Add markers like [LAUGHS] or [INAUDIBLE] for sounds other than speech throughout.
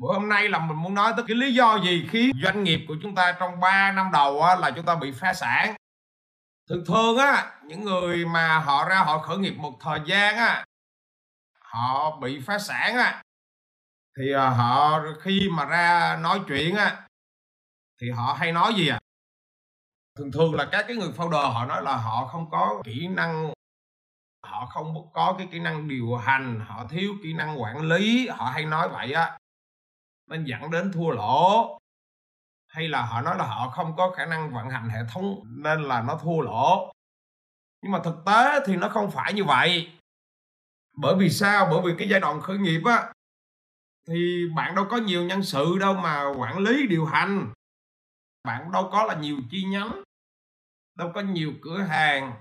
bữa hôm nay là mình muốn nói tới cái lý do gì khi doanh nghiệp của chúng ta trong 3 năm đầu á, là chúng ta bị phá sản. Thường thường á những người mà họ ra họ khởi nghiệp một thời gian á họ bị phá sản á thì à, họ khi mà ra nói chuyện á thì họ hay nói gì à? Thường thường là các cái người founder họ nói là họ không có kỹ năng họ không có cái kỹ năng điều hành họ thiếu kỹ năng quản lý họ hay nói vậy á nên dẫn đến thua lỗ. Hay là họ nói là họ không có khả năng vận hành hệ thống nên là nó thua lỗ. Nhưng mà thực tế thì nó không phải như vậy. Bởi vì sao? Bởi vì cái giai đoạn khởi nghiệp á, thì bạn đâu có nhiều nhân sự đâu mà quản lý, điều hành. Bạn đâu có là nhiều chi nhánh, đâu có nhiều cửa hàng,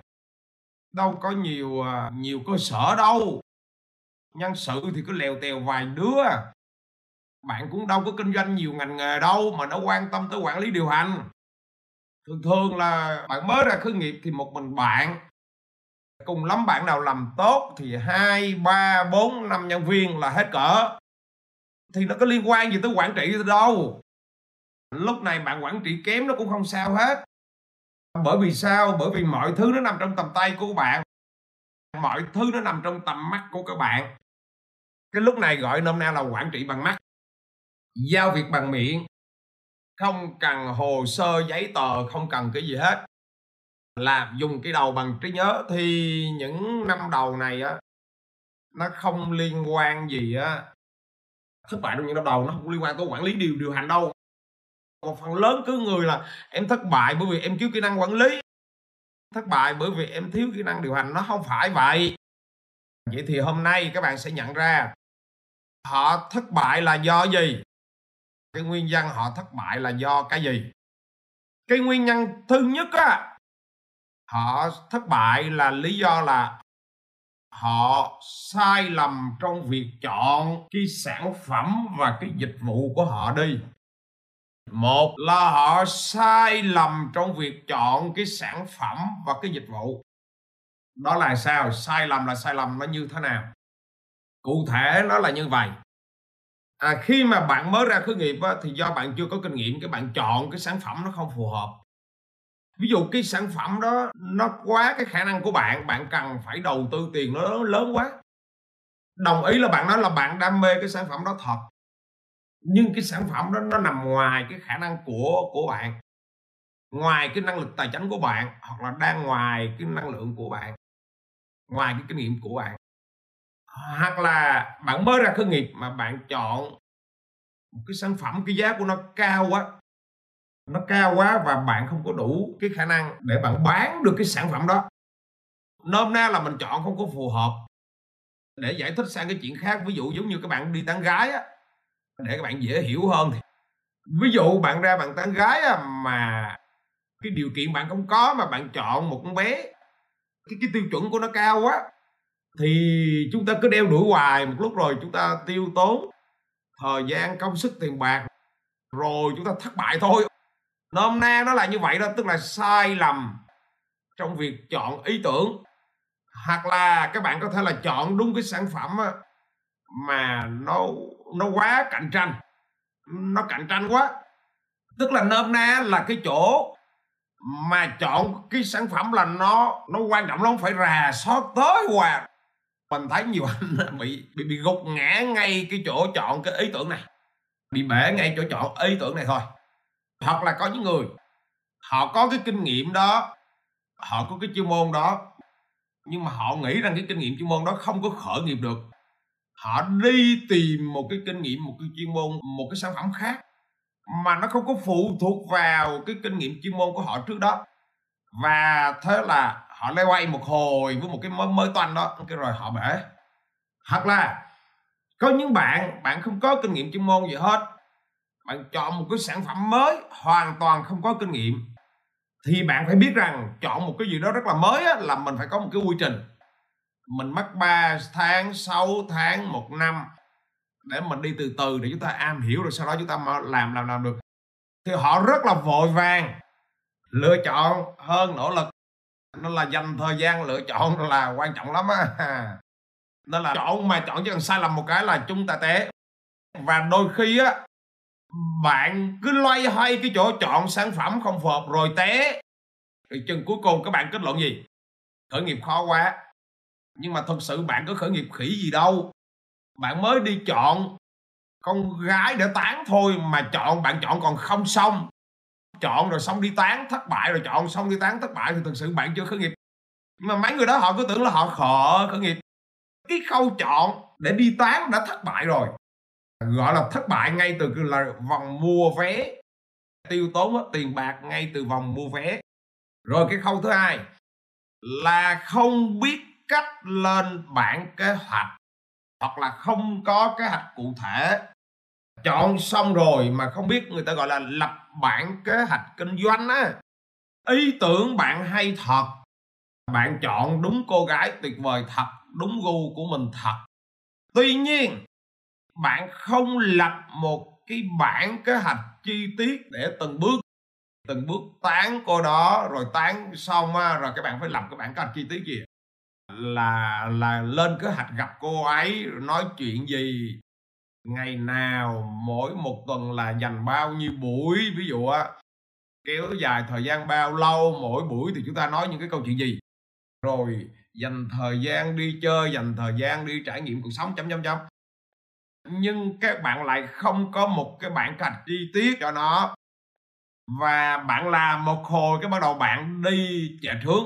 đâu có nhiều à, nhiều cơ sở đâu. Nhân sự thì cứ lèo tèo vài đứa à bạn cũng đâu có kinh doanh nhiều ngành nghề đâu, mà nó quan tâm tới quản lý điều hành. Thường thường là bạn mới ra khởi nghiệp thì một mình bạn, cùng lắm bạn nào làm tốt thì hai, ba, bốn, năm nhân viên là hết cỡ. Thì nó có liên quan gì tới quản trị đâu. Lúc này bạn quản trị kém nó cũng không sao hết. Bởi vì sao? Bởi vì mọi thứ nó nằm trong tầm tay của bạn. Mọi thứ nó nằm trong tầm mắt của các bạn. Cái lúc này gọi nôm na là quản trị bằng mắt giao việc bằng miệng. Không cần hồ sơ giấy tờ, không cần cái gì hết. Là dùng cái đầu bằng trí nhớ thì những năm đầu này á, nó không liên quan gì á. Thất bại trong những năm đầu, nó không liên quan tới quản lý điều điều hành đâu. Một phần lớn cứ người là em thất bại bởi vì em thiếu kỹ năng quản lý. Thất bại bởi vì em thiếu kỹ năng điều hành, nó không phải vậy. Vậy thì hôm nay các bạn sẽ nhận ra, họ thất bại là do gì? Cái nguyên nhân họ thất bại là do cái gì? Cái nguyên nhân thứ nhất á, họ thất bại là lý do là họ sai lầm trong việc chọn cái sản phẩm và cái dịch vụ của họ đi. Một là họ sai lầm trong việc chọn cái sản phẩm và cái dịch vụ. Đó là sao? Sai lầm là sai lầm nó như thế nào? Cụ thể nó là như vậy à, khi mà bạn mới ra khởi nghiệp á, thì do bạn chưa có kinh nghiệm cái bạn chọn cái sản phẩm nó không phù hợp. Ví dụ cái sản phẩm đó nó quá cái khả năng của bạn bạn cần phải đầu tư tiền nó lớn quá. Đồng ý là bạn nói là bạn đam mê cái sản phẩm đó thật. Nhưng cái sản phẩm đó nó nằm ngoài cái khả năng của của bạn. Ngoài cái năng lực tài chính của bạn hoặc là đang ngoài cái năng lượng của bạn. Ngoài cái kinh nghiệm của bạn hoặc là bạn mới ra khởi nghiệp mà bạn chọn một cái sản phẩm cái giá của nó cao quá nó cao quá và bạn không có đủ cái khả năng để bạn bán được cái sản phẩm đó. Nôm na là mình chọn không có phù hợp. Để giải thích sang cái chuyện khác ví dụ giống như các bạn đi tán gái á để các bạn dễ hiểu hơn thì ví dụ bạn ra bạn tán gái á, mà cái điều kiện bạn không có mà bạn chọn một con bé cái, cái tiêu chuẩn của nó cao quá thì chúng ta cứ đeo đuổi hoài, một lúc rồi chúng ta tiêu tốn thời gian, công sức, tiền bạc, rồi chúng ta thất bại thôi. Nôm na nó là như vậy đó, tức là sai lầm trong việc chọn ý tưởng. Hoặc là các bạn có thể là chọn đúng cái sản phẩm mà nó nó quá cạnh tranh, nó cạnh tranh quá. Tức là nôm na là cái chỗ mà chọn cái sản phẩm là nó nó quan trọng lắm phải rà soát tới hoài mình thấy nhiều anh bị bị bị gục ngã ngay cái chỗ chọn cái ý tưởng này. Bị bể ngay chỗ chọn ý tưởng này thôi. Hoặc là có những người, họ có cái kinh nghiệm đó, họ có cái chuyên môn đó, nhưng mà họ nghĩ rằng cái kinh nghiệm chuyên môn đó không có khởi nghiệp được. Họ đi tìm một cái kinh nghiệm, một cái chuyên môn, một cái sản phẩm khác, mà nó không có phụ thuộc vào cái kinh nghiệm chuyên môn của họ trước đó. Và thế là họ lay quay một hồi với một cái mới mới toanh đó. Cái rồi họ bể. Hoặc là có những bạn bạn không có kinh nghiệm chuyên môn gì hết bạn chọn một cái sản phẩm mới hoàn toàn không có kinh nghiệm thì bạn phải biết rằng chọn một cái gì đó rất là mới á, là mình phải có một cái quy trình. Mình mất 3 tháng 6 tháng một năm để mình đi từ từ để chúng ta am hiểu rồi sau đó chúng ta làm làm làm được. Thì họ rất là vội vàng lựa chọn hơn nỗ lực nó là dành thời gian lựa chọn là quan trọng lắm á. Nên là chọn, mà chọn chứ còn sai lầm một cái là chúng ta té. Và đôi khi á, bạn cứ loay hoay cái chỗ chọn sản phẩm không phù hợp rồi té. Thì chân cuối cùng các bạn kết luận gì? Khởi nghiệp khó quá. Nhưng mà thật sự bạn có khởi nghiệp khỉ gì đâu. Bạn mới đi chọn con gái để tán thôi mà chọn, bạn chọn còn không xong chọn rồi xong đi tán thất bại rồi, chọn xong đi tán thất bại thì thực sự bạn chưa khởi nghiệp. Mà mấy người đó họ cứ tưởng là họ khờ khởi nghiệp. Cái khâu chọn để đi tán đã thất bại rồi. Gọi là thất bại ngay từ là vòng mua vé. Tiêu tốn hết tiền bạc ngay từ vòng mua vé. Rồi cái khâu thứ hai là không biết cách lên bản kế hoạch hoặc là không có kế hoạch cụ thể chọn xong rồi mà không biết người ta gọi là lập bản kế hoạch kinh doanh á. Ý tưởng bạn hay thật. Bạn chọn đúng cô gái tuyệt vời thật đúng gu của mình thật. Tuy nhiên bạn không lập một cái bản kế hoạch chi tiết để từng bước từng bước tán cô đó rồi tán xong á, rồi các bạn phải lập cái bản kế hoạch chi tiết gì? Là là lên kế hoạch gặp cô ấy nói chuyện gì? Ngày nào, mỗi một tuần là dành bao nhiêu buổi? Ví dụ á, kéo dài thời gian bao lâu, mỗi buổi thì chúng ta nói những cái câu chuyện gì? Rồi, dành thời gian đi chơi, dành thời gian đi trải nghiệm cuộc sống, chấm chấm chấm. Nhưng các bạn lại không có một cái bản cạch chi tiết cho nó. Và bạn làm một hồi cái bắt đầu bạn đi chệch hướng.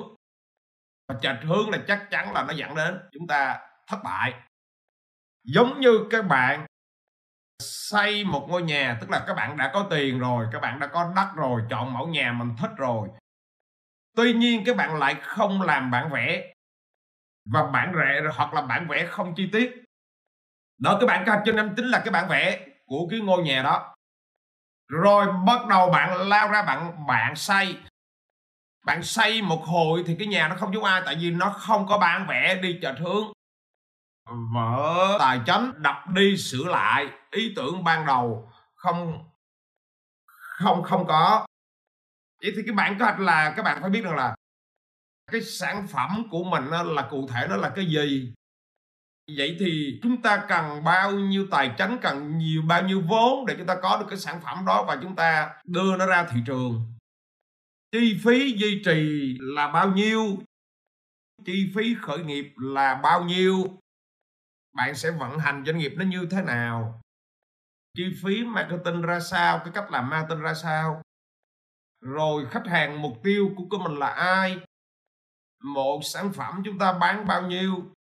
Và chệch hướng là chắc chắn là nó dẫn đến chúng ta thất bại. Giống như các bạn xây một ngôi nhà, tức là các bạn đã có tiền rồi, các bạn đã có đất rồi, chọn mẫu nhà mình thích rồi. Tuy nhiên các bạn lại không làm bản vẽ. Và bản vẽ, hoặc là bản vẽ không chi tiết. Đó cái bạn cho năm tính là cái bản vẽ của cái ngôi nhà đó. Rồi bắt đầu bạn lao ra bạn bạn xây. Bạn xây một hồi thì cái nhà nó không giống ai, tại vì nó không có bản vẽ đi chợ hướng vỡ tài chánh, đập đi sửa lại ý tưởng ban đầu. Không không không có. Vậy thì cái bản kế hoạch là các bạn phải biết rằng là cái sản phẩm của mình là cụ thể nó là cái gì. Vậy thì chúng ta cần bao nhiêu tài chánh, cần nhiều, bao nhiêu vốn để chúng ta có được cái sản phẩm đó và chúng ta đưa nó ra thị trường? Chi phí duy trì là bao nhiêu? Chi phí khởi nghiệp là bao nhiêu? Bạn sẽ vận hành doanh nghiệp nó như thế nào? Chi phí marketing ra sao? Cái cách làm marketing ra sao? Rồi khách hàng mục tiêu của mình là ai? Một sản phẩm chúng ta bán bao nhiêu?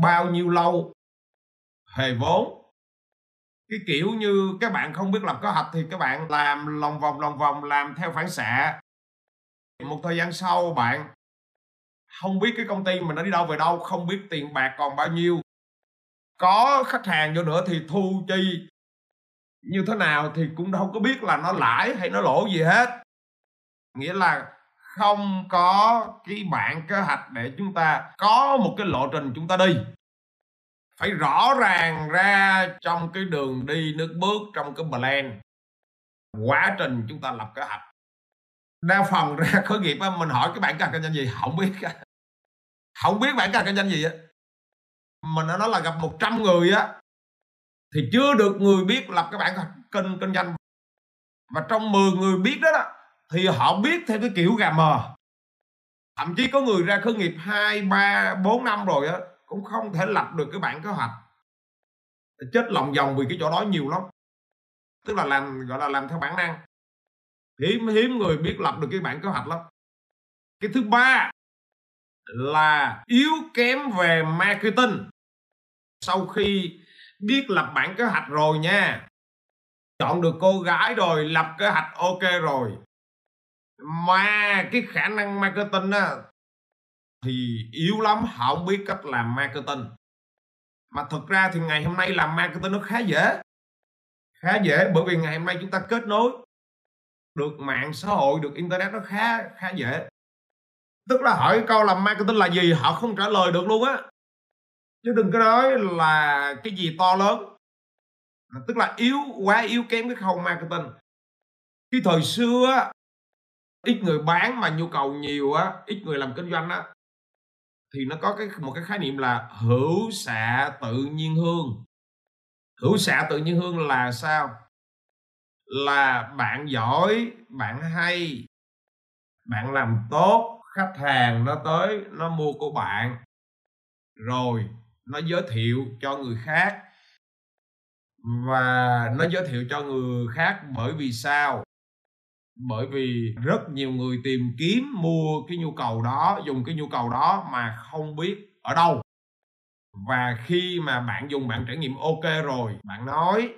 Bao nhiêu lâu? Hề vốn. Cái kiểu như các bạn không biết lập kế hoạch thì các bạn làm lòng vòng lòng vòng, làm theo phản xạ. Một thời gian sau bạn, không biết cái công ty mình nó đi đâu về đâu, không biết tiền bạc còn bao nhiêu có khách hàng vô nữa thì thu chi. Như thế nào thì cũng đâu có biết là nó lãi hay nó lỗ gì hết. Nghĩa là không có cái bản kế hoạch để chúng ta có một cái lộ trình chúng ta đi. Phải rõ ràng ra trong cái đường đi nước bước, trong cái plan. Quá trình chúng ta lập kế hoạch. Đa phần ra khởi nghiệp á, mình hỏi cái bản kế hoạch kinh doanh gì? Không biết không biết bản kế hoạch kinh doanh gì á mình nó nói là gặp 100 người á thì chưa được người biết lập cái bản kênh kinh doanh và trong 10 người biết đó, đó thì họ biết theo cái kiểu gà mờ. Thậm chí có người ra khởi nghiệp hai ba bốn năm rồi á cũng không thể lập được cái bản kế hoạch. Chết lòng vòng vì cái chỗ đó nhiều lắm. Tức là làm gọi là làm theo bản năng. Hiếm hiếm người biết lập được cái bản kế hoạch lắm. Cái thứ ba là yếu kém về marketing. Sau khi biết lập bản kế hoạch rồi nha, chọn được cô gái rồi, lập kế hoạch ok rồi. Mà cái khả năng marketing á, thì yếu lắm họ không biết cách làm marketing. Mà thực ra thì ngày hôm nay làm marketing nó khá dễ khá dễ bởi vì ngày hôm nay chúng ta kết nối, được mạng xã hội, được internet nó khá khá dễ tức là hỏi câu làm marketing là gì, họ không trả lời được luôn á. Chứ đừng có nói là cái gì to lớn. Tức là yếu, quá yếu kém cái khâu marketing. Cái thời xưa ít người bán mà nhu cầu nhiều á, ít người làm kinh doanh á, thì nó có cái, một cái khái niệm là hữu xạ tự nhiên hương. Hữu xạ tự nhiên hương là sao? Là bạn giỏi, bạn hay, bạn làm tốt khách hàng nó tới, nó mua của bạn, rồi nó giới thiệu cho người khác. Và nó giới thiệu cho người khác bởi vì sao? Bởi vì rất nhiều người tìm kiếm mua cái nhu cầu đó, dùng cái nhu cầu đó mà không biết ở đâu. Và khi mà bạn dùng, bạn trải nghiệm ok rồi, bạn nói,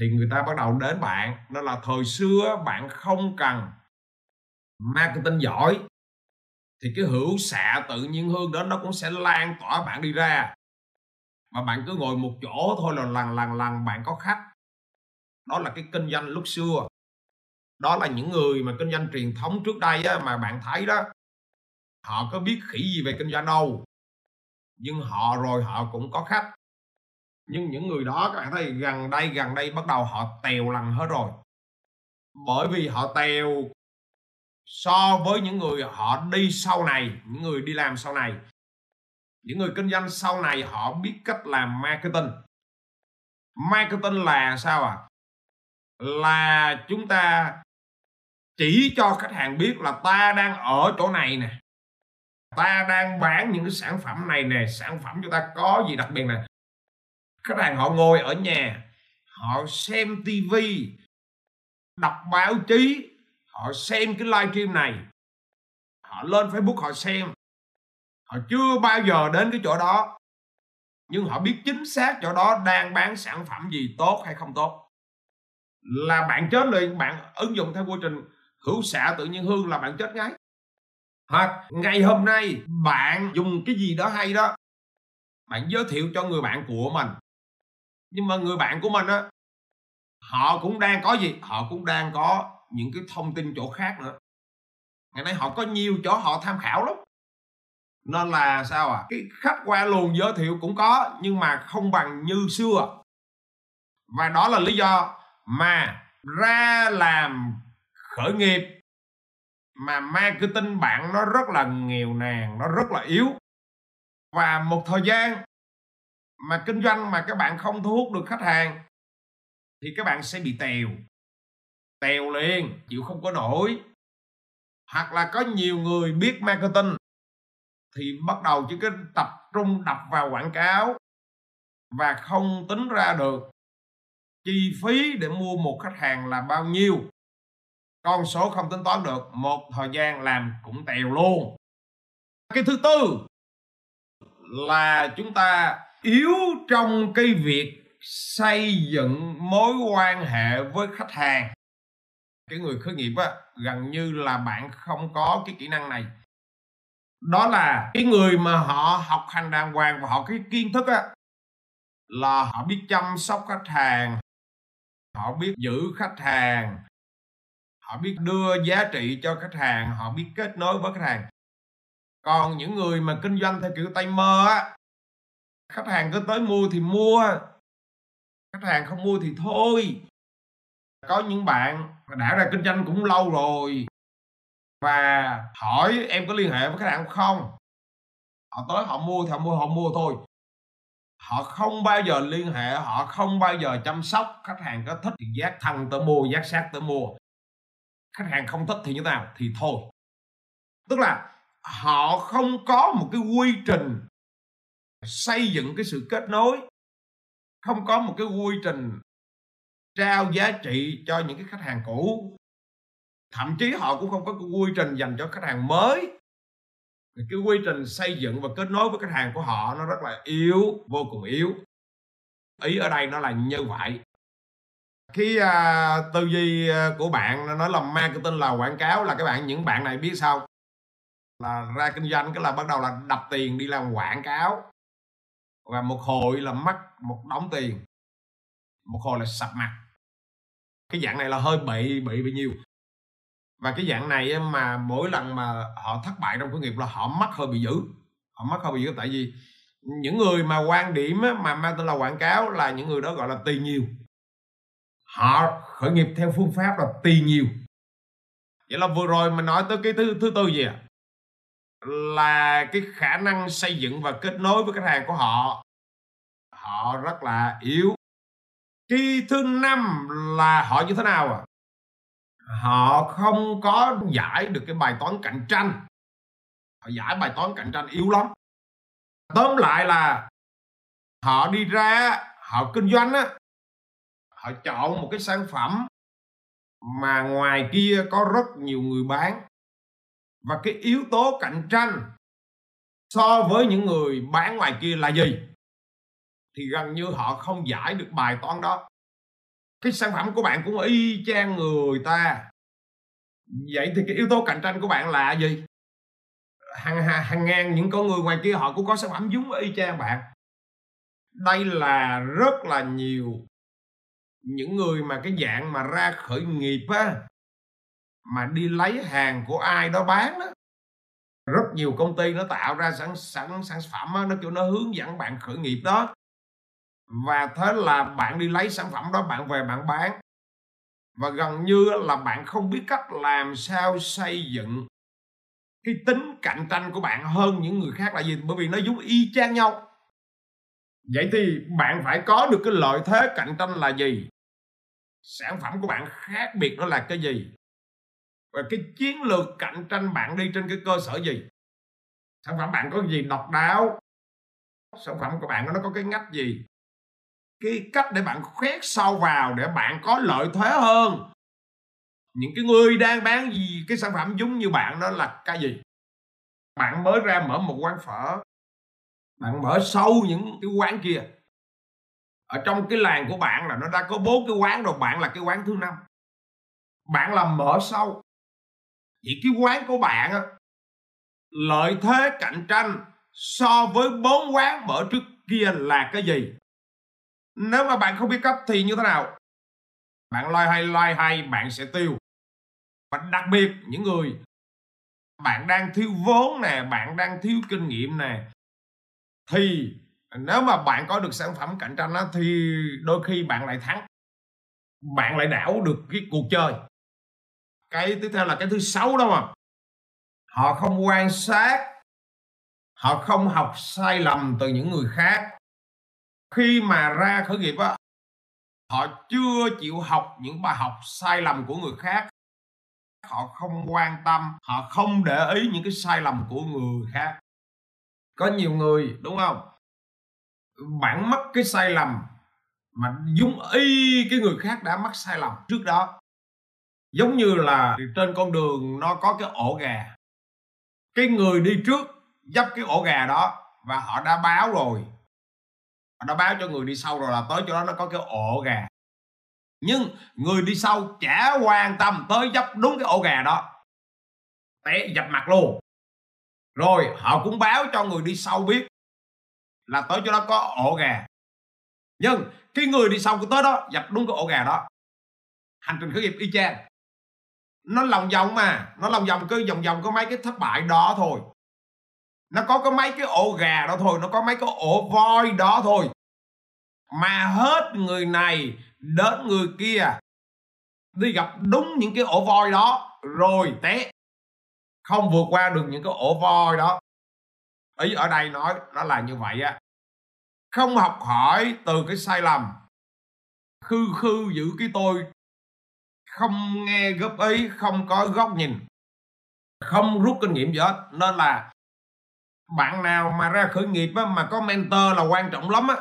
thì người ta bắt đầu đến bạn. Đó là thời xưa bạn không cần marketing giỏi thì cái hữu xạ tự nhiên hương đó nó cũng sẽ lan tỏa bạn đi ra. Mà bạn cứ ngồi một chỗ thôi là lần lần lần bạn có khách. Đó là cái kinh doanh lúc xưa. Đó là những người mà kinh doanh truyền thống trước đây á, mà bạn thấy đó họ có biết khỉ gì về kinh doanh đâu. Nhưng họ rồi họ cũng có khách. Nhưng những người đó các bạn thấy gần đây gần đây bắt đầu họ tèo lần hết rồi. Bởi vì họ tèo so với những người họ đi sau này, những người đi làm sau này, những người kinh doanh sau này họ biết cách làm marketing. Marketing là sao à là chúng ta chỉ cho khách hàng biết là ta đang ở chỗ này nè. Ta đang bán những cái sản phẩm này nè, sản phẩm chúng ta có gì đặc biệt nè. Khách hàng họ ngồi ở nhà, họ xem tivi đọc báo chí họ xem cái live stream này. Họ lên facebook họ xem. Họ chưa bao giờ đến cái chỗ đó. Nhưng họ biết chính xác chỗ đó đang bán sản phẩm gì tốt hay không tốt. Là bạn chết liền, bạn ứng dụng theo quy trình hữu xạ tự nhiên hương là bạn chết ngay. Hoặc ngày hôm nay bạn dùng cái gì đó hay đó, bạn giới thiệu cho người bạn của mình. Nhưng mà người bạn của mình á, họ cũng đang có gì? Họ cũng đang có những cái thông tin chỗ khác nữa. Ngày nay họ có nhiều chỗ họ tham khảo lắm. Nên là sao à cái khách qua luồng giới thiệu cũng có, nhưng mà không bằng như xưa. Và đó là lý do mà ra làm khởi nghiệp mà marketing bạn nó rất là nghèo nàn, nó rất là yếu. Và một thời gian mà kinh doanh mà các bạn không thu hút được khách hàng, thì các bạn sẽ bị tèo tèo liền, chịu không có nổi. Hoặc là có nhiều người biết marketing, thì bắt đầu chỉ cái tập trung đập vào quảng cáo và không tính ra được chi phí để mua một khách hàng là bao nhiêu. Con số không tính toán được, một thời gian làm cũng tèo luôn. Cái thứ tư là chúng ta yếu trong cái việc xây dựng mối quan hệ với khách hàng cái người khởi nghiệp á, gần như là bạn không có cái kỹ năng này. Đó là cái người mà họ học hành đàng hoàng và họ cái kiến thức á, là họ biết chăm sóc khách hàng, họ biết giữ khách hàng, họ biết đưa giá trị cho khách hàng, họ biết kết nối với khách hàng. Còn những người mà kinh doanh theo kiểu tay mơ á, khách hàng cứ tới mua thì mua, khách hàng không mua thì thôi có những bạn đã ra kinh doanh cũng lâu rồi và hỏi em có liên hệ với khách hàng không? Họ tới họ mua thì họ mua họ mua thôi. Họ không bao giờ liên hệ, họ không bao giờ chăm sóc khách hàng có thích thì giác thân tới mua, giác sát tới mua. Khách hàng không thích thì như thế nào? Thì thôi. Tức là họ không có một cái quy trình xây dựng cái sự kết nối, không có một cái quy trình trao giá trị cho những cái khách hàng cũ. Thậm chí họ cũng không có cái quy trình dành cho khách hàng mới. Cái quy trình xây dựng và kết nối với khách hàng của họ nó rất là yếu vô cùng yếu. Ý ở đây nó là như vậy. Khi à, tư duy à, của bạn nói là marketing là quảng cáo là các bạn những bạn này biết sao? Là ra kinh doanh cái là bắt đầu là đập tiền đi làm quảng cáo. Và một hồi là mất một đống tiền. Một hồi là sập mặt cái dạng này là hơi bị bị bị nhiều. Và cái dạng này mà mỗi lần mà họ thất bại trong khởi nghiệp là họ mất hơi bị dữ. Họ mất hơi bị dữ, tại vì những người mà quan điểm mà mang tên là quảng cáo là những người đó gọi là tiền nhiều. Họ khởi nghiệp theo phương pháp là tiền nhiều. Vậy là vừa rồi mình nói tới cái thứ thứ tư gì à là cái khả năng xây dựng và kết nối với khách hàng của họ. Họ rất là yếu tri thứ năm là họ như thế nào à? Họ không có giải được cái bài toán cạnh tranh. Họ giải bài toán cạnh tranh yếu lắm. Tóm lại là họ đi ra, họ kinh doanh á, họ chọn một cái sản phẩm mà ngoài kia có rất nhiều người bán. Và cái yếu tố cạnh tranh so với những người bán ngoài kia là gì? Thì gần như họ không giải được bài toán đó. Cái sản phẩm của bạn cũng y chang người ta. Vậy thì cái yếu tố cạnh tranh của bạn là gì? Hàng, hàng, hàng ngàn những con người ngoài kia họ cũng có sản phẩm giống y chang bạn. Đây là rất là nhiều những người mà cái dạng mà ra khởi nghiệp á mà đi lấy hàng của ai đó bán đó rất nhiều công ty nó tạo ra sản sản sản phẩm á, nó kiểu nó hướng dẫn bạn khởi nghiệp đó và thế là bạn đi lấy sản phẩm đó, bạn về bạn bán. Và gần như là bạn không biết cách làm sao xây dựng cái tính cạnh tranh của bạn hơn những người khác là gì. Bởi vì nó giống y chang nhau. Vậy thì bạn phải có được cái lợi thế cạnh tranh là gì? Sản phẩm của bạn khác biệt nó là cái gì? Và cái chiến lược cạnh tranh bạn đi trên cái cơ sở gì? Sản phẩm bạn có gì độc đáo? Sản phẩm của bạn nó có cái ngách gì? Cái cách để bạn khoét sâu vào để bạn có lợi thế hơn. Những cái người đang bán gì, cái sản phẩm giống như bạn đó là cái gì? Bạn mới ra mở một quán phở. Bạn mở sâu những cái quán kia. Ở trong cái làng của bạn là nó đã có bốn cái quán rồi, bạn là cái quán thứ năm. Bạn làm mở sâu. Thì cái quán của bạn á, lợi thế cạnh tranh so với bốn quán mở trước kia là cái gì? Nếu mà bạn không biết cách thì như thế nào? Bạn loay hoay loay hoay bạn sẽ tiêu. Và đặc biệt những người bạn đang thiếu vốn nè bạn đang thiếu kinh nghiệm nè thì nếu mà bạn có được sản phẩm cạnh tranh đó, thì đôi khi bạn lại thắng. Bạn lại đảo được cái cuộc chơi. Cái tiếp theo là cái thứ sáu đó mà. Họ không quan sát họ không học sai lầm từ những người khác khi mà ra khởi nghiệp á, họ chưa chịu học những bài học sai lầm của người khác. Họ không quan tâm, họ không để ý những cái sai lầm của người khác. Có nhiều người, đúng không? Bạn mắc cái sai lầm mà giống y cái người khác đã mắc sai lầm trước đó. Giống như là trên con đường nó có cái ổ gà. Cái người đi trước dấp cái ổ gà đó và họ đã báo rồi nó báo cho người đi sau rồi là tới chỗ đó nó có cái ổ gà. Nhưng người đi sau chả quan tâm tới dấp đúng cái ổ gà đó. Té dập mặt luôn. Rồi họ cũng báo cho người đi sau biết là tới chỗ đó có ổ gà. Nhưng cái người đi sau của tới đó dập đúng cái ổ gà đó. Hành trình khởi nghiệp y chang. Nó lòng vòng mà, nó lòng vòng cứ vòng vòng có mấy cái thất bại đó thôi nó có có mấy cái ổ gà đó thôi, nó có mấy cái ổ voi đó thôi. Mà hết người này đến người kia đi gặp đúng những cái ổ voi đó, rồi té. Không vượt qua được những cái ổ voi đó. Ý ở đây nói, nó là như vậy á. Không học hỏi từ cái sai lầm. Khư khư giữ cái tôi. Không nghe góp ý, không có góc nhìn. Không rút kinh nghiệm gì hết. Nên là bạn nào mà ra khởi nghiệp á, mà có mentor là quan trọng lắm á.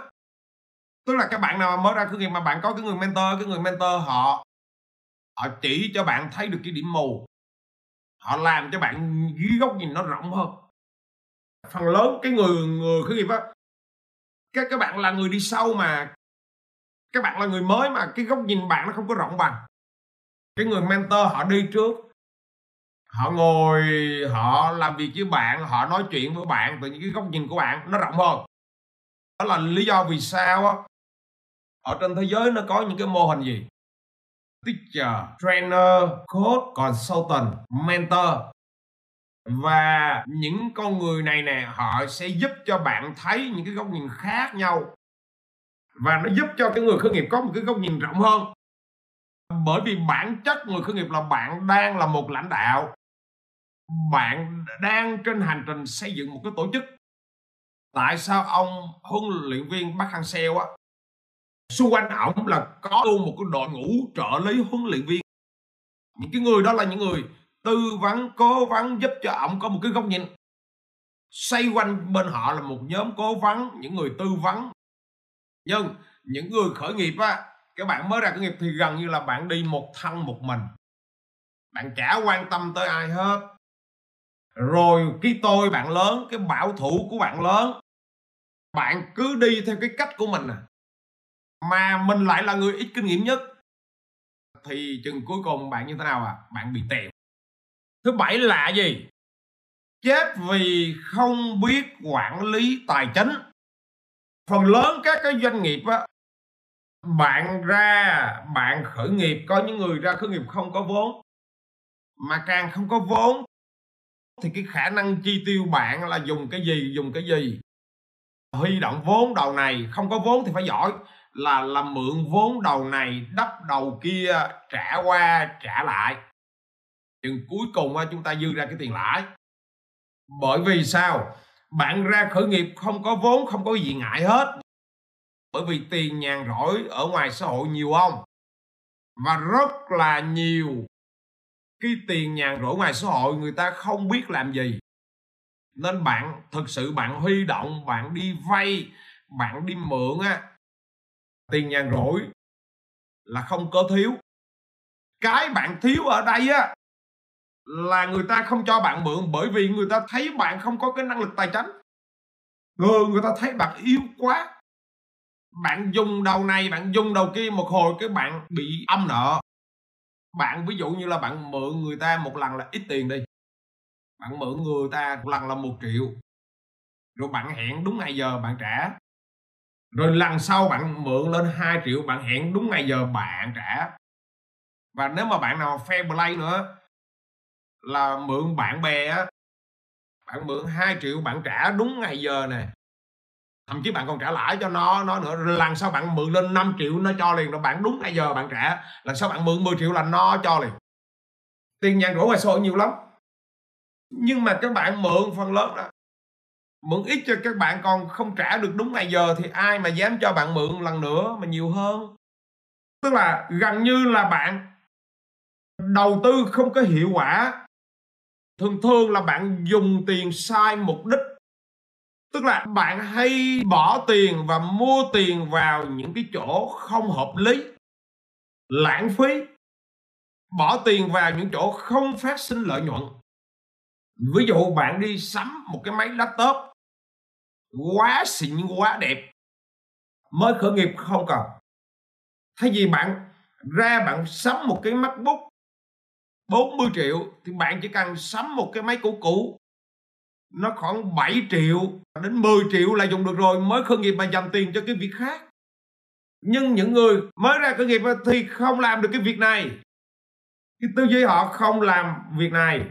Tức là các bạn nào mà mới ra khởi nghiệp mà bạn có cái người mentor cái người mentor họ họ chỉ cho bạn thấy được cái điểm mù. Họ làm cho bạn ghi góc nhìn nó rộng hơn. Phần lớn cái người người khởi nghiệp á các các bạn là người đi sau mà các bạn là người mới mà cái góc nhìn bạn nó không có rộng bằng. Cái người mentor họ đi trước họ ngồi, họ làm việc với bạn, họ nói chuyện với bạn từ những cái góc nhìn của bạn nó rộng hơn. Đó là lý do vì sao á, ở trên thế giới nó có những cái mô hình gì? Teacher, trainer, coach, consultant, mentor. Và những con người này nè, họ sẽ giúp cho bạn thấy những cái góc nhìn khác nhau. Và nó giúp cho cái người khởi nghiệp có một cái góc nhìn rộng hơn. Bởi vì bản chất người khởi nghiệp là bạn đang là một lãnh đạo bạn đang trên hành trình xây dựng một cái tổ chức. Tại sao ông huấn luyện viên Park Hang Seo á, xung quanh ổng là có luôn một cái đội ngũ trợ lý huấn luyện viên? Những cái người đó là những người tư vấn, cố vấn, giúp cho ổng có một cái góc nhìn. Xoay quanh bên họ là một nhóm cố vấn, những người tư vấn. Nhưng những người khởi nghiệp á, các bạn mới ra khởi nghiệp thì gần như là bạn đi một thân một mình. Bạn chả quan tâm tới ai hết rồi cái tôi bạn lớn, cái bảo thủ của bạn lớn. Bạn cứ đi theo cái cách của mình à. Mà mình lại là người ít kinh nghiệm nhất. Thì chừng cuối cùng bạn như thế nào à? Bạn bị tèo. Thứ bảy là gì? Chết vì không biết quản lý tài chính. Phần lớn các cái doanh nghiệp á, bạn ra, bạn khởi nghiệp, có những người ra khởi nghiệp không có vốn. Mà càng không có vốn thì cái khả năng chi tiêu bạn là dùng cái gì, dùng cái gì? Huy động vốn đầu này, không có vốn thì phải giỏi. Là làm mượn vốn đầu này, đắp đầu kia, trả qua, trả lại. Chừng cuối cùng chúng ta dư ra cái tiền lãi. Bởi vì sao? Bạn ra khởi nghiệp không có vốn, không có gì ngại hết. Bởi vì tiền nhàn rỗi ở ngoài xã hội nhiều không? Và rất là nhiều cái tiền nhàn rỗi ngoài xã hội người ta không biết làm gì. Nên bạn, thực sự bạn huy động, bạn đi vay, bạn đi mượn á, tiền nhàn rỗi là không có thiếu. Cái bạn thiếu ở đây á, là người ta không cho bạn mượn bởi vì người ta thấy bạn không có cái năng lực tài chính. Người người ta thấy bạn yếu quá. Bạn dùng đầu này, bạn dùng đầu kia một hồi cái bạn bị âm nợ bạn ví dụ như là bạn mượn người ta một lần là ít tiền đi. Bạn mượn người ta một lần là một triệu. Rồi bạn hẹn đúng ngày giờ bạn trả. Rồi lần sau bạn mượn lên 2 triệu, bạn hẹn đúng ngày giờ bạn trả. Và nếu mà bạn nào fair play nữa, là mượn bạn bè á, bạn mượn 2 triệu bạn trả đúng ngày giờ nè thậm chí bạn còn trả lãi cho nó nó nữa. Lần sau bạn mượn lên 5 triệu nó cho liền rồi bạn đúng ngày giờ bạn trả. Lần sau bạn mượn 10 triệu là nó cho liền. Tiền nhàn rỗi ngoài xã nhiều lắm. Nhưng mà các bạn mượn phần lớn đó. Mượn ít cho các bạn còn không trả được đúng ngày giờ thì ai mà dám cho bạn mượn lần nữa mà nhiều hơn? Tức là gần như là bạn đầu tư không có hiệu quả. Thường thường là bạn dùng tiền sai mục đích tức là bạn hay bỏ tiền và mua tiền vào những cái chỗ không hợp lý, lãng phí. Bỏ tiền vào những chỗ không phát sinh lợi nhuận. Ví dụ bạn đi sắm một cái máy laptop, quá xịn, quá đẹp, mới khởi nghiệp không cần. Thay vì bạn ra bạn sắm một cái macbook 40 triệu thì bạn chỉ cần sắm một cái máy cũ cũ nó khoảng 7 triệu đến 10 triệu là dùng được rồi mới khởi nghiệp mà dành tiền cho cái việc khác. Nhưng những người mới ra khởi nghiệp thì không làm được cái việc này. Cái tư duy họ không làm việc này.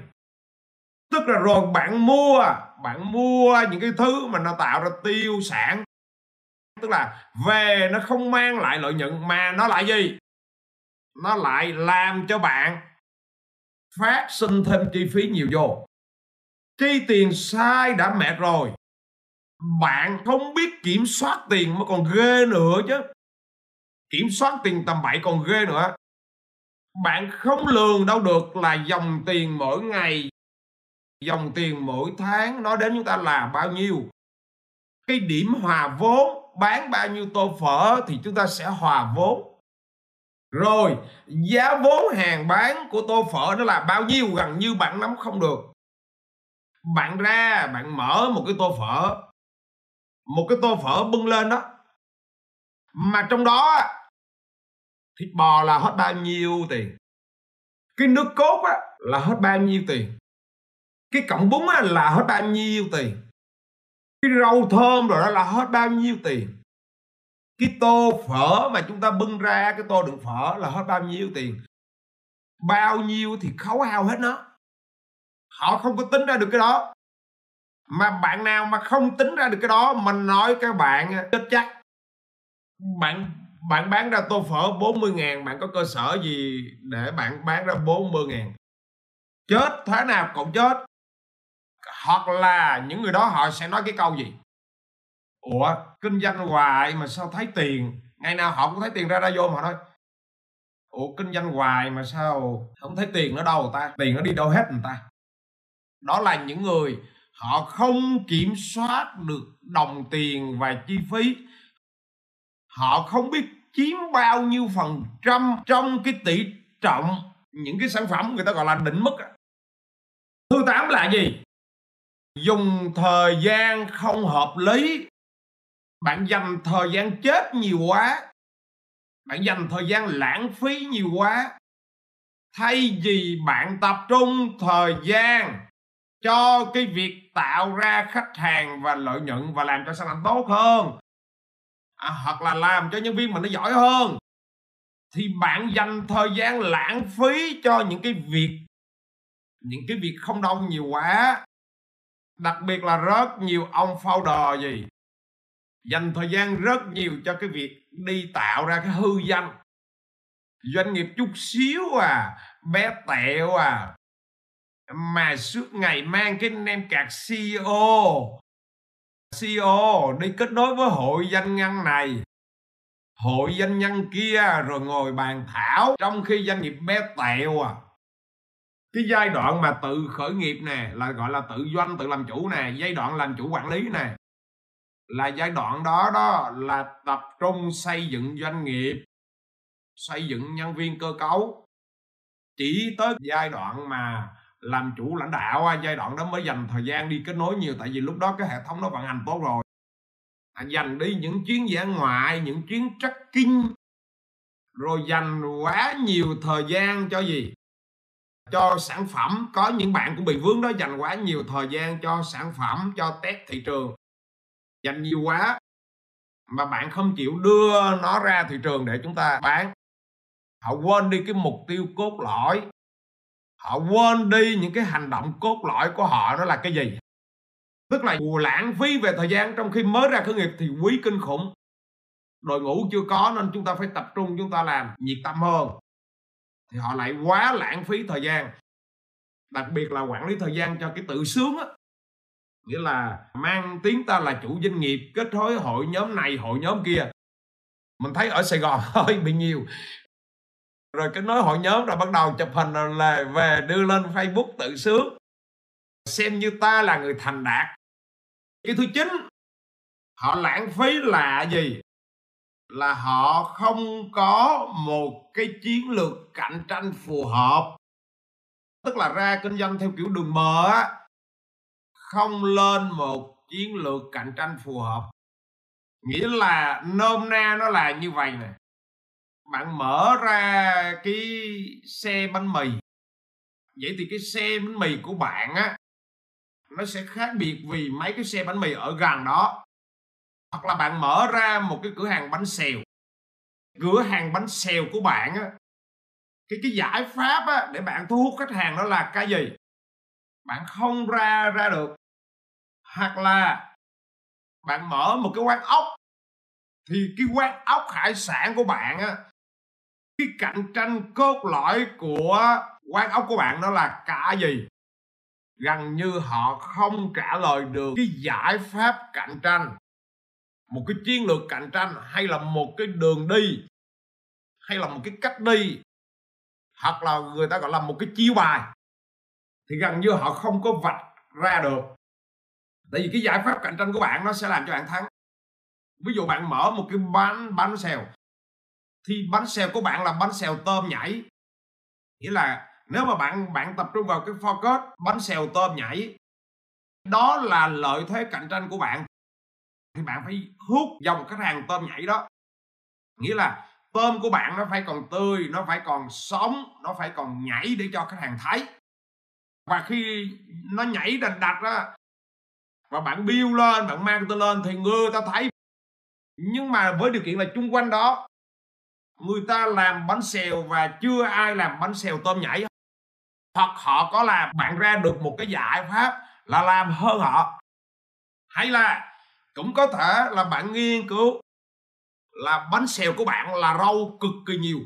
Tức là rồi bạn mua bạn mua những cái thứ mà nó tạo ra tiêu sản. Tức là về nó không mang lại lợi nhuận mà nó lại gì? Nó lại làm cho bạn phát sinh thêm chi phí nhiều vô chi tiền sai đã mệt rồi. Bạn không biết kiểm soát tiền mà còn ghê nữa chứ. Kiểm soát tiền tầm bậy còn ghê nữa. Bạn không lường đâu được là dòng tiền mỗi ngày, dòng tiền mỗi tháng nó đến chúng ta là bao nhiêu. Cái điểm hòa vốn, bán bao nhiêu tô phở thì chúng ta sẽ hòa vốn. Rồi, giá vốn hàng bán của tô phở nó là bao nhiêu gần như bạn nắm không được bạn ra bạn mở một cái tô phở. Một cái tô phở bưng lên đó. Mà trong đó thịt bò là hết bao nhiêu tiền? Cái nước cốt á, là hết bao nhiêu tiền? Cái cọng bún á, là hết bao nhiêu tiền? Cái rau thơm rồi đó là hết bao nhiêu tiền? Cái tô phở mà chúng ta bưng ra cái tô đựng phở là hết bao nhiêu tiền? Bao nhiêu thì khấu hao hết nó họ không có tính ra được cái đó. Mà bạn nào mà không tính ra được cái đó mình nói các bạn chết chắc. Bạn bạn bán ra tô phở 40 ngàn, bạn có cơ sở gì để bạn bán ra 40 ngàn? Chết thế nào cũng chết. Hoặc là những người đó họ sẽ nói cái câu gì? Ủa, kinh doanh hoài mà sao thấy tiền? Ngày nào họ cũng thấy tiền ra ra vô mà họ nói, ủa, kinh doanh hoài mà sao không thấy tiền nó đâu ta? Tiền nó đi đâu hết người ta? Đó là những người họ không kiểm soát được đồng tiền và chi phí. Họ không biết chiếm bao nhiêu phần trăm trong cái tỷ trọng những cái sản phẩm người ta gọi là định mức thứ tám là gì? Dùng thời gian không hợp lý. Bạn dành thời gian chết nhiều quá. Bạn dành thời gian lãng phí nhiều quá. Thay vì bạn tập trung thời gian cho cái việc tạo ra khách hàng và lợi nhuận và làm cho sản phẩm tốt hơn. À, hoặc là làm cho nhân viên mình nó giỏi hơn. Thì bạn dành thời gian lãng phí cho những cái việc những cái việc không đâu nhiều quá. Đặc biệt là rất nhiều ông founder gì dành thời gian rất nhiều cho cái việc đi tạo ra cái hư danh. Doanh nghiệp chút xíu à bé tẹo à mà suốt ngày mang cái nem cạc CEO CEO đi kết nối với hội doanh nhân này. Hội doanh nhân kia rồi ngồi bàn thảo trong khi doanh nghiệp bé tẹo à. Cái giai đoạn mà tự khởi nghiệp nè, là gọi là tự doanh, tự làm chủ nè, giai đoạn làm chủ quản lý nè. Là giai đoạn đó đó là tập trung xây dựng doanh nghiệp, xây dựng nhân viên cơ cấu. Chỉ tới giai đoạn mà làm chủ lãnh đạo à, giai đoạn đó mới dành thời gian đi kết nối nhiều. Tại vì lúc đó cái hệ thống nó vận hành tốt rồi. À, dành đi những chuyến dã ngoại những chuyến trekking. Rồi dành quá nhiều thời gian cho gì? Cho sản phẩm. Có những bạn cũng bị vướng đó dành quá nhiều thời gian cho sản phẩm cho test thị trường. Dành nhiều quá mà bạn không chịu đưa nó ra thị trường để chúng ta bán. Họ quên đi cái mục tiêu cốt lõi họ quên đi những cái hành động cốt lõi của họ đó là cái gì? Tức là lãng phí về thời gian, trong khi mới ra khởi nghiệp thì quý kinh khủng. Đội ngũ chưa có nên chúng ta phải tập trung, chúng ta làm, nhiệt tâm hơn. Thì họ lại quá lãng phí thời gian. Đặc biệt là quản lý thời gian cho cái tự sướng á. Nghĩa là mang tiếng ta là chủ doanh nghiệp, kết nối hội nhóm này, hội nhóm kia. Mình thấy ở Sài Gòn [LAUGHS] hơi bị nhiều rồi cái nói hội nhóm rồi bắt đầu chụp hình là về đưa lên Facebook tự sướng. Xem như ta là người thành đạt. Cái thứ chín, họ lãng phí là gì? Là họ không có một cái chiến lược cạnh tranh phù hợp. Tức là ra kinh doanh theo kiểu đường mờ á, không lên một chiến lược cạnh tranh phù hợp. Nghĩa là nôm na nó là như vậy nè bạn mở ra cái xe bánh mì. Vậy thì cái xe bánh mì của bạn á nó sẽ khác biệt vì mấy cái xe bánh mì ở gần đó. Hoặc là bạn mở ra một cái cửa hàng bánh xèo. Cửa hàng bánh xèo của bạn á cái cái giải pháp á, để bạn thu hút khách hàng đó là cái gì? Bạn không ra ra được. Hoặc là bạn mở một cái quán ốc thì cái quán ốc hải sản của bạn á cái cạnh tranh cốt lõi của quán ốc của bạn đó là cả gì? Gần như họ không trả lời được cái giải pháp cạnh tranh. Một cái chiến lược cạnh tranh hay là một cái đường đi, hay là một cái cách đi, hoặc là người ta gọi là một cái chiêu bài, thì gần như họ không có vạch ra được. Tại vì cái giải pháp cạnh tranh của bạn nó sẽ làm cho bạn thắng. Ví dụ bạn mở một cái bán bán xèo thì bánh xèo của bạn là bánh xèo tôm nhảy. Nghĩa là nếu mà bạn bạn tập trung vào cái focus, bánh xèo tôm nhảy, đó là lợi thế cạnh tranh của bạn. Thì bạn phải hút dòng khách hàng tôm nhảy đó. Nghĩa là tôm của bạn nó phải còn tươi, nó phải còn sống, nó phải còn nhảy để cho khách hàng thấy. Và khi nó nhảy đành đặt á, và bạn biêu lên, bạn mang tôi lên thì người ta thấy. Nhưng mà với điều kiện là chung quanh đó người ta làm bánh xèo và chưa ai làm bánh xèo tôm nhảy. Hoặc họ có làm, bạn ra được một cái giải pháp là làm hơn họ hay là cũng có thể là bạn nghiên cứu là bánh xèo của bạn là rau cực kỳ nhiều.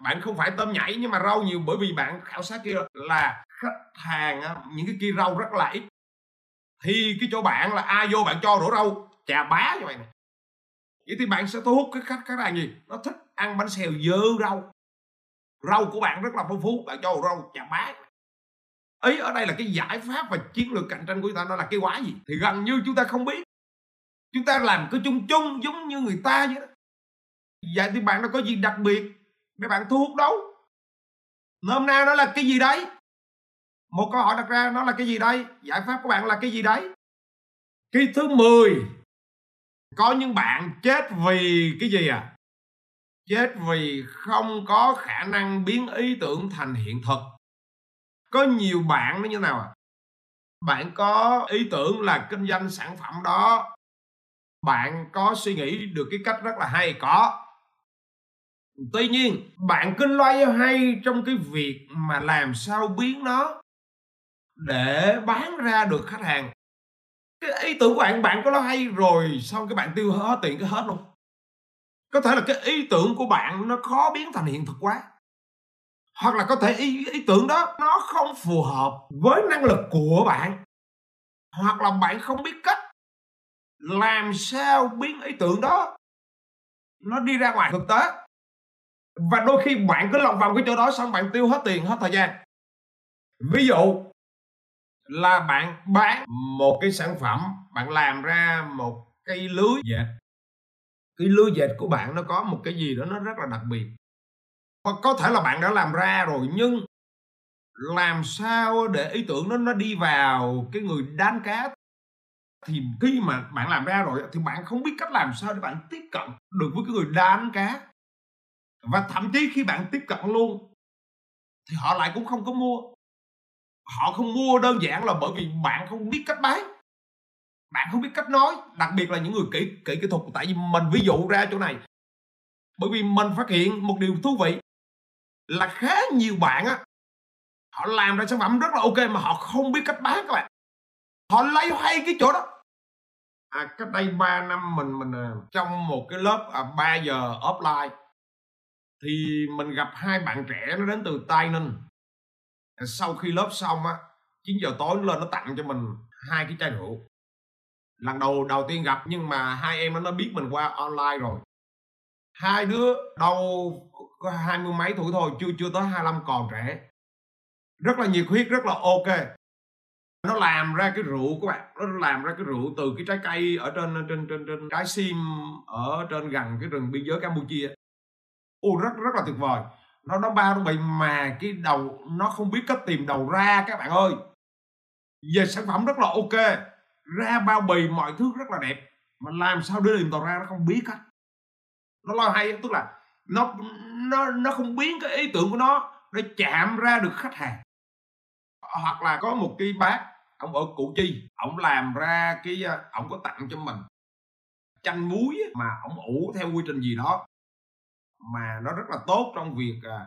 Bạn không phải tôm nhảy nhưng mà rau nhiều bởi vì bạn khảo sát kia là khách hàng những cái kia rau rất là ít. Thì cái chỗ bạn là ai vô bạn cho đổ rau, chà bá cho vậy này vậy thì bạn sẽ thu hút cái khách khách hàng gì? Nó thích ăn bánh xèo dơ rau. Rau của bạn rất là phong phú. Bạn cho rau chà bát ấy ở đây là cái giải pháp và chiến lược cạnh tranh của chúng ta nó là cái quái gì? Thì gần như chúng ta không biết. Chúng ta làm cứ chung chung giống như người ta vậy đó. Vậy thì bạn nó có gì đặc biệt để bạn thu hút đâu. Nôm na nó là cái gì đấy? Một câu hỏi đặt ra, nó là cái gì đây giải pháp của bạn là cái gì đấy? Cái thứ 10 có những bạn chết vì cái gì à? Chết vì không có khả năng biến ý tưởng thành hiện thực. Có nhiều bạn nó như nào à? Bạn có ý tưởng là kinh doanh sản phẩm đó. Bạn có suy nghĩ được cái cách rất là hay, có. Tuy nhiên, bạn kinh loay hay trong cái việc mà làm sao biến nó để bán ra được khách hàng cái ý tưởng của bạn bạn có nó hay rồi xong cái bạn tiêu hết tiền cái hết luôn? Có thể là cái ý tưởng của bạn nó khó biến thành hiện thực quá. Hoặc là có thể ý, ý tưởng đó nó không phù hợp với năng lực của bạn. Hoặc là bạn không biết cách làm sao biến ý tưởng đó nó đi ra ngoài thực tế. Và đôi khi bạn cứ lòng vòng cái chỗ đó xong bạn tiêu hết tiền hết thời gian. Ví dụ là bạn bán một cái sản phẩm, bạn làm ra một cái lưới dệt. Cái lưới dệt của bạn nó có một cái gì đó nó rất là đặc biệt. Hoặc có thể là bạn đã làm ra rồi, nhưng làm sao để ý tưởng nó nó đi vào cái người đan cá? Thì khi mà bạn làm ra rồi thì bạn không biết cách làm sao để bạn tiếp cận được với cái người đan cá. Và thậm chí khi bạn tiếp cận luôn, thì họ lại cũng không có mua họ không mua đơn giản là bởi vì bạn không biết cách bán. Bạn không biết cách nói đặc biệt là những người kỹ kỹ kỹ thuật. Tại vì mình ví dụ ra chỗ này. Bởi vì mình phát hiện một điều thú vị là khá nhiều bạn á họ làm ra sản phẩm rất là ok mà họ không biết cách bán các bạn. Họ lấy hay cái chỗ đó. À, cách đây 3 năm mình mình à, trong một cái lớp à, 3 giờ offline thì mình gặp hai bạn trẻ nó đến từ Tây Ninh sau khi lớp xong á 9 giờ tối nó lên nó tặng cho mình hai cái chai rượu. Lần đầu đầu tiên gặp nhưng mà hai em nó nó biết mình qua online rồi. Hai đứa đâu có hai mươi mấy tuổi thôi, chưa chưa tới 25 còn trẻ. Rất là nhiệt huyết, rất là ok. Nó làm ra cái rượu các bạn, nó làm ra cái rượu từ cái trái cây ở trên trên trên trên trái sim ở trên gần cái rừng biên giới Campuchia. Ô, rất rất là tuyệt vời nó nó bao nó bị mà cái đầu, nó không biết cách tìm đầu ra các bạn ơi. Về sản phẩm rất là ok, ra bao bì mọi thứ rất là đẹp, mà làm sao để tìm đầu ra nó không biết cách nó lo hay, tức là nó nó nó không biến cái ý tưởng của nó để chạm ra được khách hàng. Hoặc là có một cái bác, ông ở củ chi, ông làm ra cái ờ, ông có tặng cho mình. Chanh muối mà ông ủ theo quy trình gì đó mà nó rất là tốt trong việc à,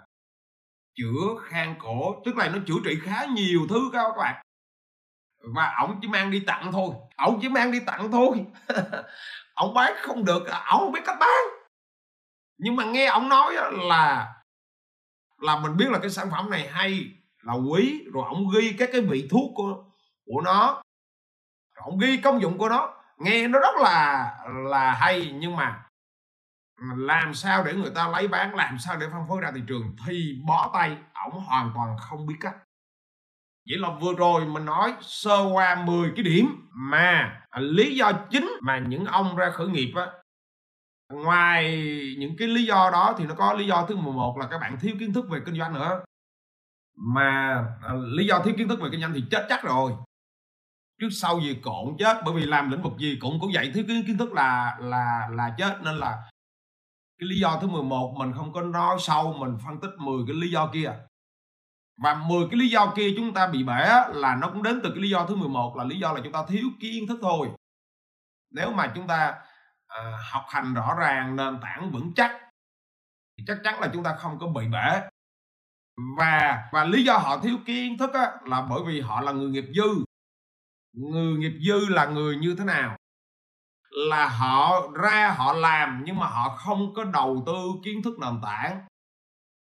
chữa khang cổ tức là nó chữa trị khá nhiều thứ các bạn. Và ổng chỉ mang đi tặng thôi ổng chỉ mang đi tặng thôi. [LAUGHS] Ổng bán không được à, ổng không biết cách bán. Nhưng mà nghe ổng nói là là mình biết là cái sản phẩm này hay là quý rồi ổng ghi các cái vị thuốc của của nó. Ổng ghi công dụng của nó nghe nó rất là là hay nhưng mà làm sao để người ta lấy bán làm sao để phân phối ra thị trường thì bó tay ổng hoàn toàn không biết cách. Vậy là vừa rồi mình nói sơ qua 10 cái điểm mà à, lý do chính mà những ông ra khởi nghiệp á. Ngoài những cái lý do đó thì nó có lý do thứ 11 là các bạn thiếu kiến thức về kinh doanh nữa. Mà à, lý do thiếu kiến thức về kinh doanh thì chết chắc rồi. Trước sau gì cũng chết bởi vì làm lĩnh vực gì cũng cũng vậy thiếu kiến kiến thức là là là chết. Nên là cái lý do thứ 11 mình không có nói sâu mình phân tích 10 cái lý do kia. Và 10 cái lý do kia chúng ta bị bể là nó cũng đến từ cái lý do thứ 11 là lý do là chúng ta thiếu kiến thức thôi. Nếu mà chúng ta à, học hành rõ ràng nền tảng vững chắc thì chắc chắn là chúng ta không có bị bể. Và và lý do họ thiếu kiến thức á, là bởi vì họ là người nghiệp dư. Người nghiệp dư là người như thế nào? Là họ ra họ làm nhưng mà họ không có đầu tư kiến thức nền tảng.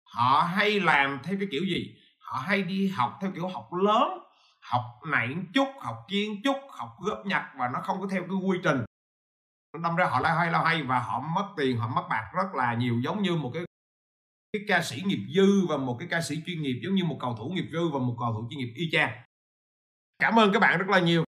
Họ hay làm theo cái kiểu gì? Họ hay đi học theo kiểu học lớn, học này chút, học kiến chút, học góp nhặt và nó không có theo cái quy trình. Đâm ra họ la hay la hay và họ mất tiền, họ mất bạc rất là nhiều, giống như một cái cái ca sĩ nghiệp dư và một cái ca sĩ chuyên nghiệp, giống như một cầu thủ nghiệp dư và một cầu thủ chuyên nghiệp y chang. Cảm ơn các bạn rất là nhiều.